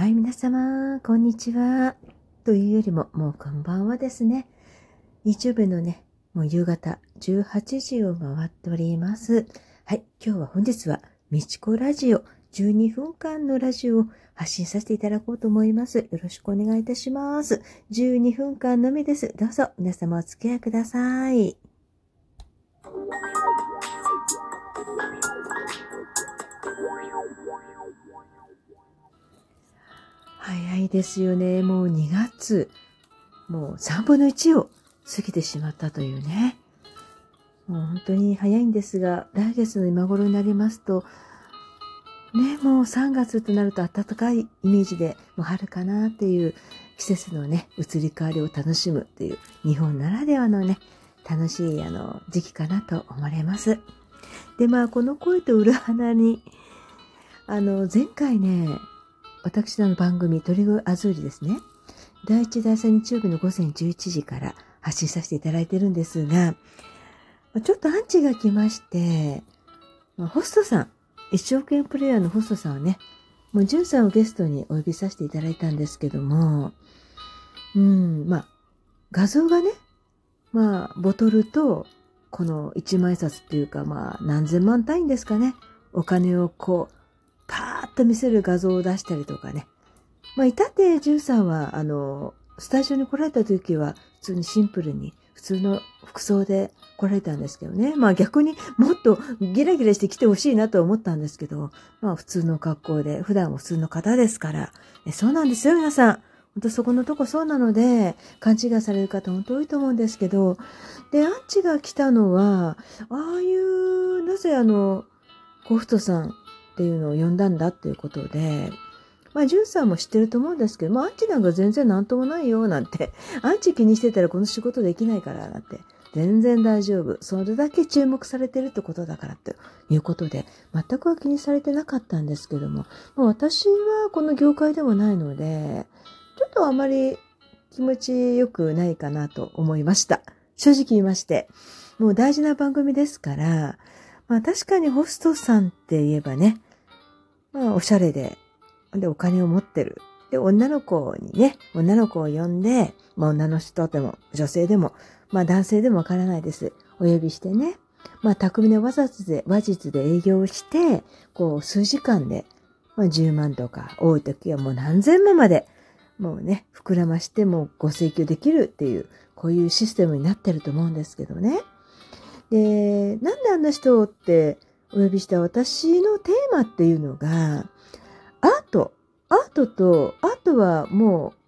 はい、皆様、こんにちは。というよりも、もうこんばんはですね。日曜日のね、もう夕方18時を回っております。はい、今日は本日は、みちこラジオ12分間のラジオを発信させていただこうと思います。よろしくお願いいたします。12分間のみです。どうぞ皆様お付き合いください。早いですよね。もう2月。もう3分の1を過ぎてしまったというね。もう本当に早いんですが、来月の今頃になりますと、ね、もう3月となると暖かいイメージで、もう春かなっていう季節のね、移り変わりを楽しむっていう日本ならではのね、楽しいあの時期かなと思われます。で、まあ、この声と裏花に、あの、前回ね、私の番組、鳥越アズーリですね。第1第3日曜日の午前11時から発信させていただいてるんですが、ちょっとアンチが来まして、ホストさん、一億円プレイヤーのホストさんはね、もうジュンさんをゲストにお呼びさせていただいたんですけども、うん、まあ、画像がね、まあ、ボトルと、この一枚札っていうか、まあ、何千万単位ですかね。お金をこう、パーッと見せる画像を出したりとかね。まあ、いたって、ジュンさんは、あの、スタジオに来られた時は、普通にシンプルに、普通の服装で来られたんですけどね。まあ逆にもっとギラギラして来てほしいなと思ったんですけど、まあ普通の格好で、普段は普通の方ですから。そうなんですよ、皆さん。本当そこのとこそうなので、勘違いされる方本当多いと思うんですけど、で、アンチが来たのは、ああいう、なぜあの、コフトさんっていうのを呼んだんだっていうことで、まあ、ジュンさんも知ってると思うんですけど、まあ、アンチなんか全然なんともないよ、なんて。アンチ気にしてたらこの仕事できないから、なんて。全然大丈夫。それだけ注目されてるってことだからということで、全くは気にされてなかったんですけども、まあ、私はこの業界でもないので、ちょっとあまり気持ちよくないかなと思いました。正直言いまして。もう大事な番組ですから、まあ確かにホストさんって言えばね、まあおしゃれで、でお金を持ってる。で、女の子にね、女の子を呼んで、まあ女の人でも女性でも、まあ男性でもわからないです。お呼びしてね、まあ巧みな話術で、話術で営業して、こう数時間で、まあ10万とか、多い時はもう何千万まで、もうね、膨らましてもうご請求できるっていう、こういうシステムになってると思うんですけどね。で、なんであんな人ってお呼びした私のテーマっていうのが、アート。アートと、アートはもう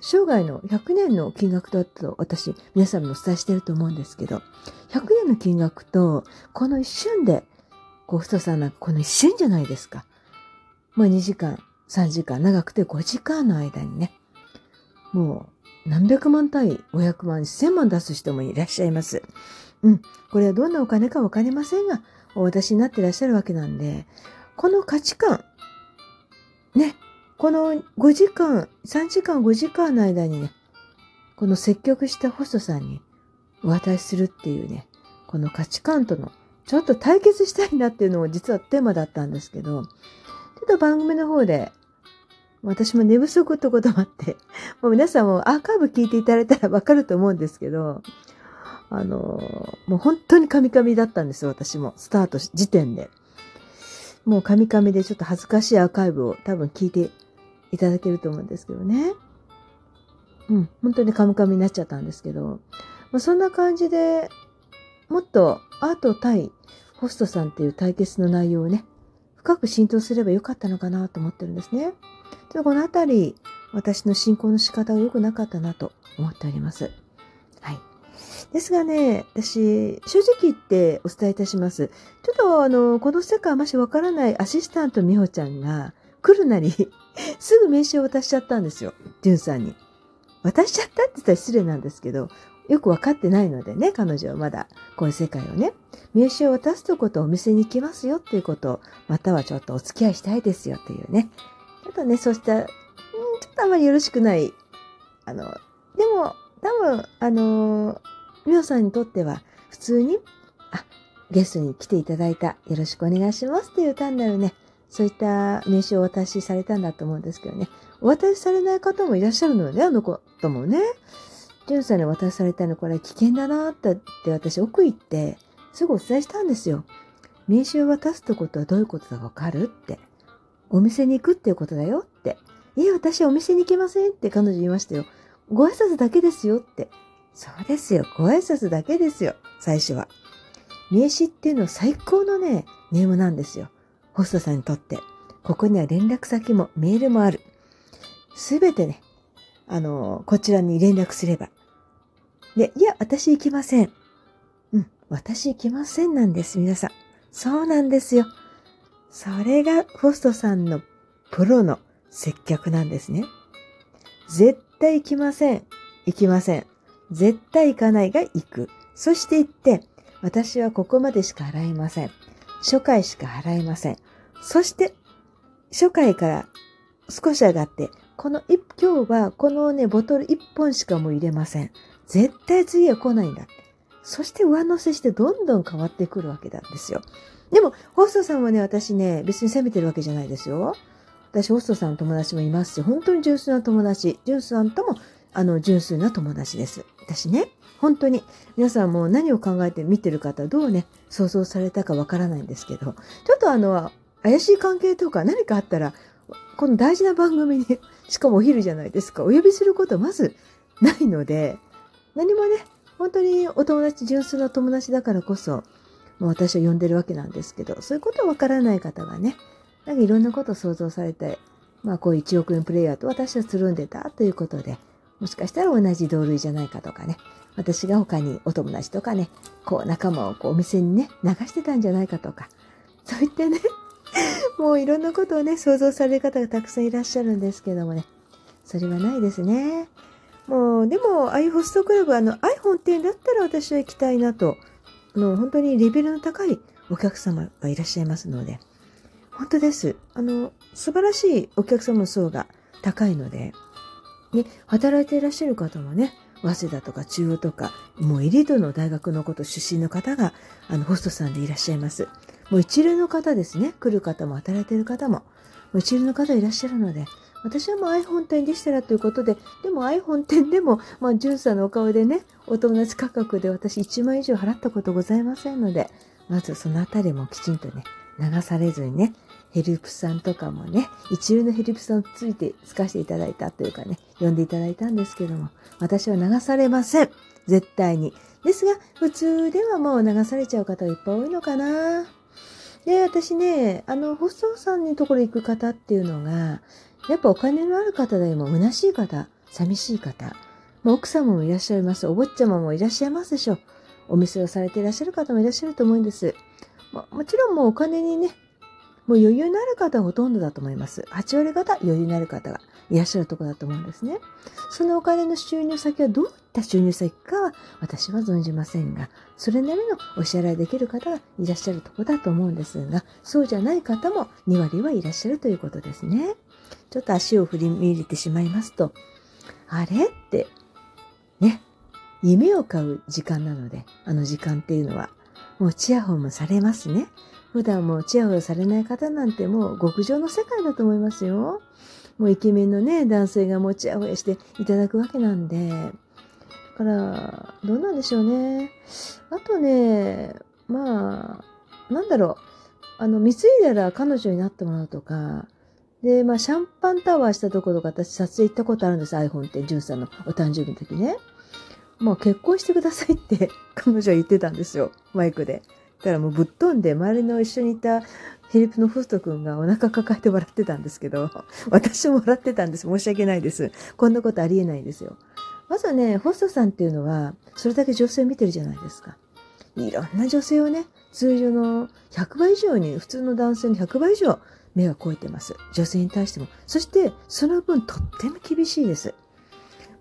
生涯の100年の金額だと私、皆さんにお伝えしてると思うんですけど、100年の金額と、この一瞬で、こう、太さんなんかこの一瞬じゃないですか。まあ2時間、3時間、長くて5時間の間にね、もう何百万単位、500万、1000万出す人もいらっしゃいます。うん。これはどんなお金かわかりませんが、お渡しになってらっしゃるわけなんで、この価値観、ね、この5時間、3時間5時間の間にね、この積極したホストさんにお渡しするっていうね、この価値観との、ちょっと対決したいなっていうのも実はテーマだったんですけど、ちょっと番組の方で、私も寝不足ってこともあって、もう皆さんもアーカイブ聞いていただいたらわかると思うんですけど、あの、もう本当にカミカミだったんですよ、私も。スタート時点で。もうカミカミでちょっと恥ずかしいアーカイブを多分聞いていただけると思うんですけどね。うん、本当にカミカミになっちゃったんですけど、まあ、そんな感じでもっとアート対ホストさんっていう対決の内容をね、深く浸透すればよかったのかなと思ってるんですね。でこのあたり、私の進行の仕方が良くなかったなと思っております。はい。ですがね、私、正直言ってお伝えいたします。ちょっとあの、この世界あましわからないアシスタント美穂ちゃんが来るなり、すぐ名刺を渡しちゃったんですよ。ジュンさんに。渡しちゃったって言ったら失礼なんですけど、よくわかってないのでね、彼女はまだ、こういう世界をね、名刺を渡すということをお店に行きますよっていうことまたはちょっとお付き合いしたいですよっていうね。ちょっとね、そうした、ん、ちょっとあまりよろしくない、あの、でも、多分、あの、みおさんにとっては、普通に、あ、ゲストに来ていただいた、よろしくお願いしますっていう単なるね、そういった名刺をお渡しされたんだと思うんですけどね。お渡しされない方もいらっしゃるのよね、あの子ともね。ジュンさんに渡されたのこれ危険だなって私奥行ってすぐお伝えしたんですよ。名刺を渡すってことはどういうことだかわかるって。お店に行くっていうことだよって。いや、私はお店に行けませんって彼女言いましたよ。ご挨拶だけですよって。そうですよ。ご挨拶だけですよ。最初は。名刺っていうのは最高のね、ネームなんですよ。ホストさんにとって。ここには連絡先もメールもある。すべてね、あの、こちらに連絡すれば。で、いや、私行きません。うん、私行きませんなんです、皆さん。そうなんですよ。それがホストさんのプロの接客なんですね。絶対行きません。行きません。絶対行かないが行く。そして行って、私はここまでしか払いません。初回しか払いません。そして、初回から少し上がって、この一、今日はこのね、ボトル一本しかもう入れません。絶対次は来ないんだ。そして上乗せしてどんどん変わってくるわけなんですよ。でも、ホストさんはね、私ね、別に責めてるわけじゃないですよ。私、ホストさんの友達もいますし、本当に純粋な友達。純粋さんとも、あの、純粋な友達です。私ね、本当に、皆さんも何を考えて見てる方、どうね、想像されたかわからないんですけど、ちょっとあの、怪しい関係とか何かあったら、この大事な番組に、しかもお昼じゃないですか、お呼びすることまずないので、何もね、本当にお友達、純粋な友達だからこそ、もう私は呼んでるわけなんですけど、そういうことわからない方がね、なんかいろんなことを想像されて、まあこういう1億円プレイヤーと私はつるんでたということで、もしかしたら同じ同類じゃないかとかね、私が他にお友達とかね、こう仲間をこうお店にね、流してたんじゃないかとか、そう言ってね、もういろんなことをね、想像される方がたくさんいらっしゃるんですけどもね、それはないですね。もう、でも、ああいうホストクラブ、あの、iPhone っていうんだったら私は行きたいなと、あの、本当にレベルの高いお客様がいらっしゃいますので、本当です。あの、素晴らしいお客様の層が高いので、で、働いていらっしゃる方もね、早稲田とか中央とか、もうエリートの大学のこと出身の方が、あの、ホストさんでいらっしゃいます。もう一流の方ですね。来る方も働いている方も、もう一流の方いらっしゃるので、私はもう iPhone 店でしたらということで、でも iPhone 店でも、まあ、ジュンさんのお顔でね、お友達価格で私1万以上払ったことございませんので、まずそのあたりもきちんとね、流されずにね、ヘルプさんとかもね、一流のヘルプさんをついてつかせていただいたというかね、呼んでいただいたんですけども、私は流されません。絶対に。ですが、普通ではもう流されちゃう方がいっぱい多いのかな。で、私ね、あの、ホストさんのところ行く方っていうのが、やっぱお金のある方でも虚しい方、寂しい方、まあ、奥様もいらっしゃいます。お坊ちゃまもいらっしゃいますでしょう。お店をされていらっしゃる方もいらっしゃると思うんです。ま、もちろんもうお金にね、もう余裕のある方はほとんどだと思います。8割方余裕のある方がいらっしゃるところだと思うんですね。そのお金の収入先はどういった収入先かは私は存じませんが、それなりのお支払いできる方がいらっしゃるところだと思うんですが、そうじゃない方も2割はいらっしゃるということですね。ちょっと足を振り見入れてしまいますと、あれ？って、ね、夢を買う時間なので、あの時間っていうのは、もうチヤホンもされますね。普段もチヤホヤされない方なんてもう極上の世界だと思いますよ。もうイケメンのね、男性がもうチヤホヤしていただくわけなんで。だから、どうなんでしょうね。あとね、まあ、なんだろう。あの、貢いだら彼女になってもらうとか、で、まあ、シャンパンタワーしたところとか私撮影行ったことあるんです、iPhone って、ジュンさんのお誕生日の時ね。まあ、結婚してくださいって 彼女は言ってたんですよ、マイクで。たらもうぶっ飛んで、周りの一緒にいたヘルプのフスト君がお腹抱えて笑ってたんですけど、私も笑ってたんです。申し訳ないです。こんなことありえないんですよ。まずはね、ホストさんっていうのは、それだけ女性を見てるじゃないですか。いろんな女性をね、通常の100倍以上に、普通の男性の100倍以上目が肥えてます。女性に対しても。そして、その分とっても厳しいです。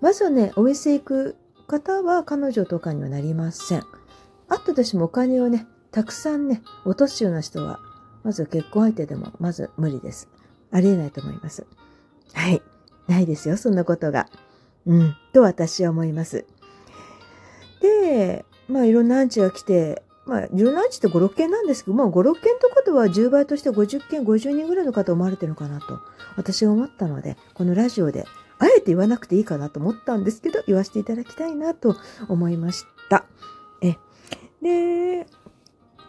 まずはね、お店行く方は彼女とかにはなりません。あと私もお金をね、たくさんね、お年寄りの人は、まず結婚相手でも、まず無理です。ありえないと思います。はい。ないですよ、そんなことが。うん、と私は思います。で、まあいろんなアンチが来て、まあ、柔軟地って5、6件なんですけど、まあ、5、6件ってことは10倍として50件、50人ぐらいの方思われてるのかなと、私は思ったので、このラジオで、あえて言わなくていいかなと思ったんですけど、言わせていただきたいなと思いました。え、で、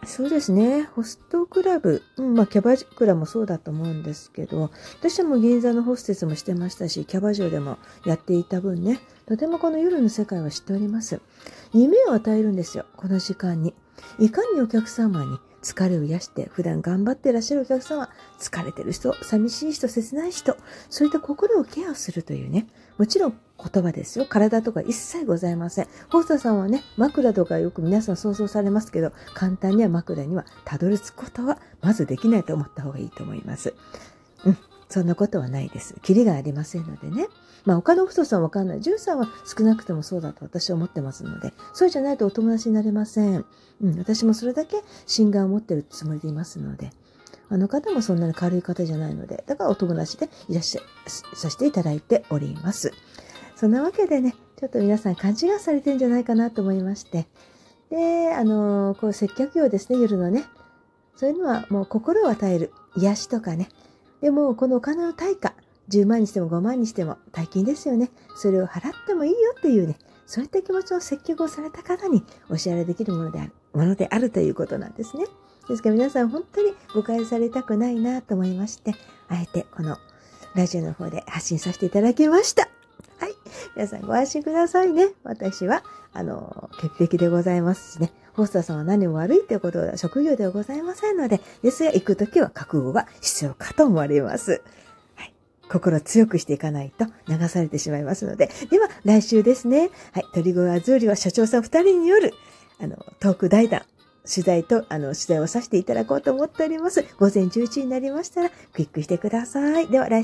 そうですね。ホストクラブ、うん、まあ、キャバクラもそうだと思うんですけど、私はもう銀座のホステスもしてましたし、キャバ嬢でもやっていた分ね、とてもこの夜の世界は知っております。夢を与えるんですよ、この時間に。いかにお客様に疲れを癒して、普段頑張ってらっしゃるお客様、疲れてる人、寂しい人、切ない人、そういった心をケアするというね、もちろん言葉ですよ。体とか一切ございません。ホースターさんはね、枕とかよく皆さん想像されますけど、簡単には枕にはたどり着くことはまずできないと思った方がいいと思います。うん、そんなことはないです。キリがありませんのでね。まあ他の太さんわかんない。ジュンさんは少なくともそうだと私は思ってますので、そうじゃないとお友達になれません。うん、私もそれだけ心眼を持ってるつもりでいますので。あの方もそんなに軽い方じゃないので、だからお友達でいらっしゃ、させていただいております。そんなわけでね、ちょっと皆さん勘違いされてるんじゃないかなと思いまして。で、あの、こう接客業ですね、夜のね。そういうのはもう心を与える。癒しとかね。でも、このお金の対価、10万にしても5万にしても大金ですよね。それを払ってもいいよっていうね、そういった気持ちを積極をされた方にお支払いできるものである、ものであるということなんですね。ですから皆さん本当に誤解されたくないなと思いまして、あえてこのラジオの方で発信させていただきました。はい。皆さんご安心くださいね。私は、あの、潔癖でございますしね。ホスターさんは何も悪いということは職業ではございませんので、ですが行くときは覚悟が必要かと思われます。はい。心強くしていかないと流されてしまいますので。では、来週ですね。はい。鳥越アズーリは社長さん二人による、あの、トーク代談。取材と、あの、取材をさせていただこうと思っております。午前11時になりましたら、クリックしてください。では、来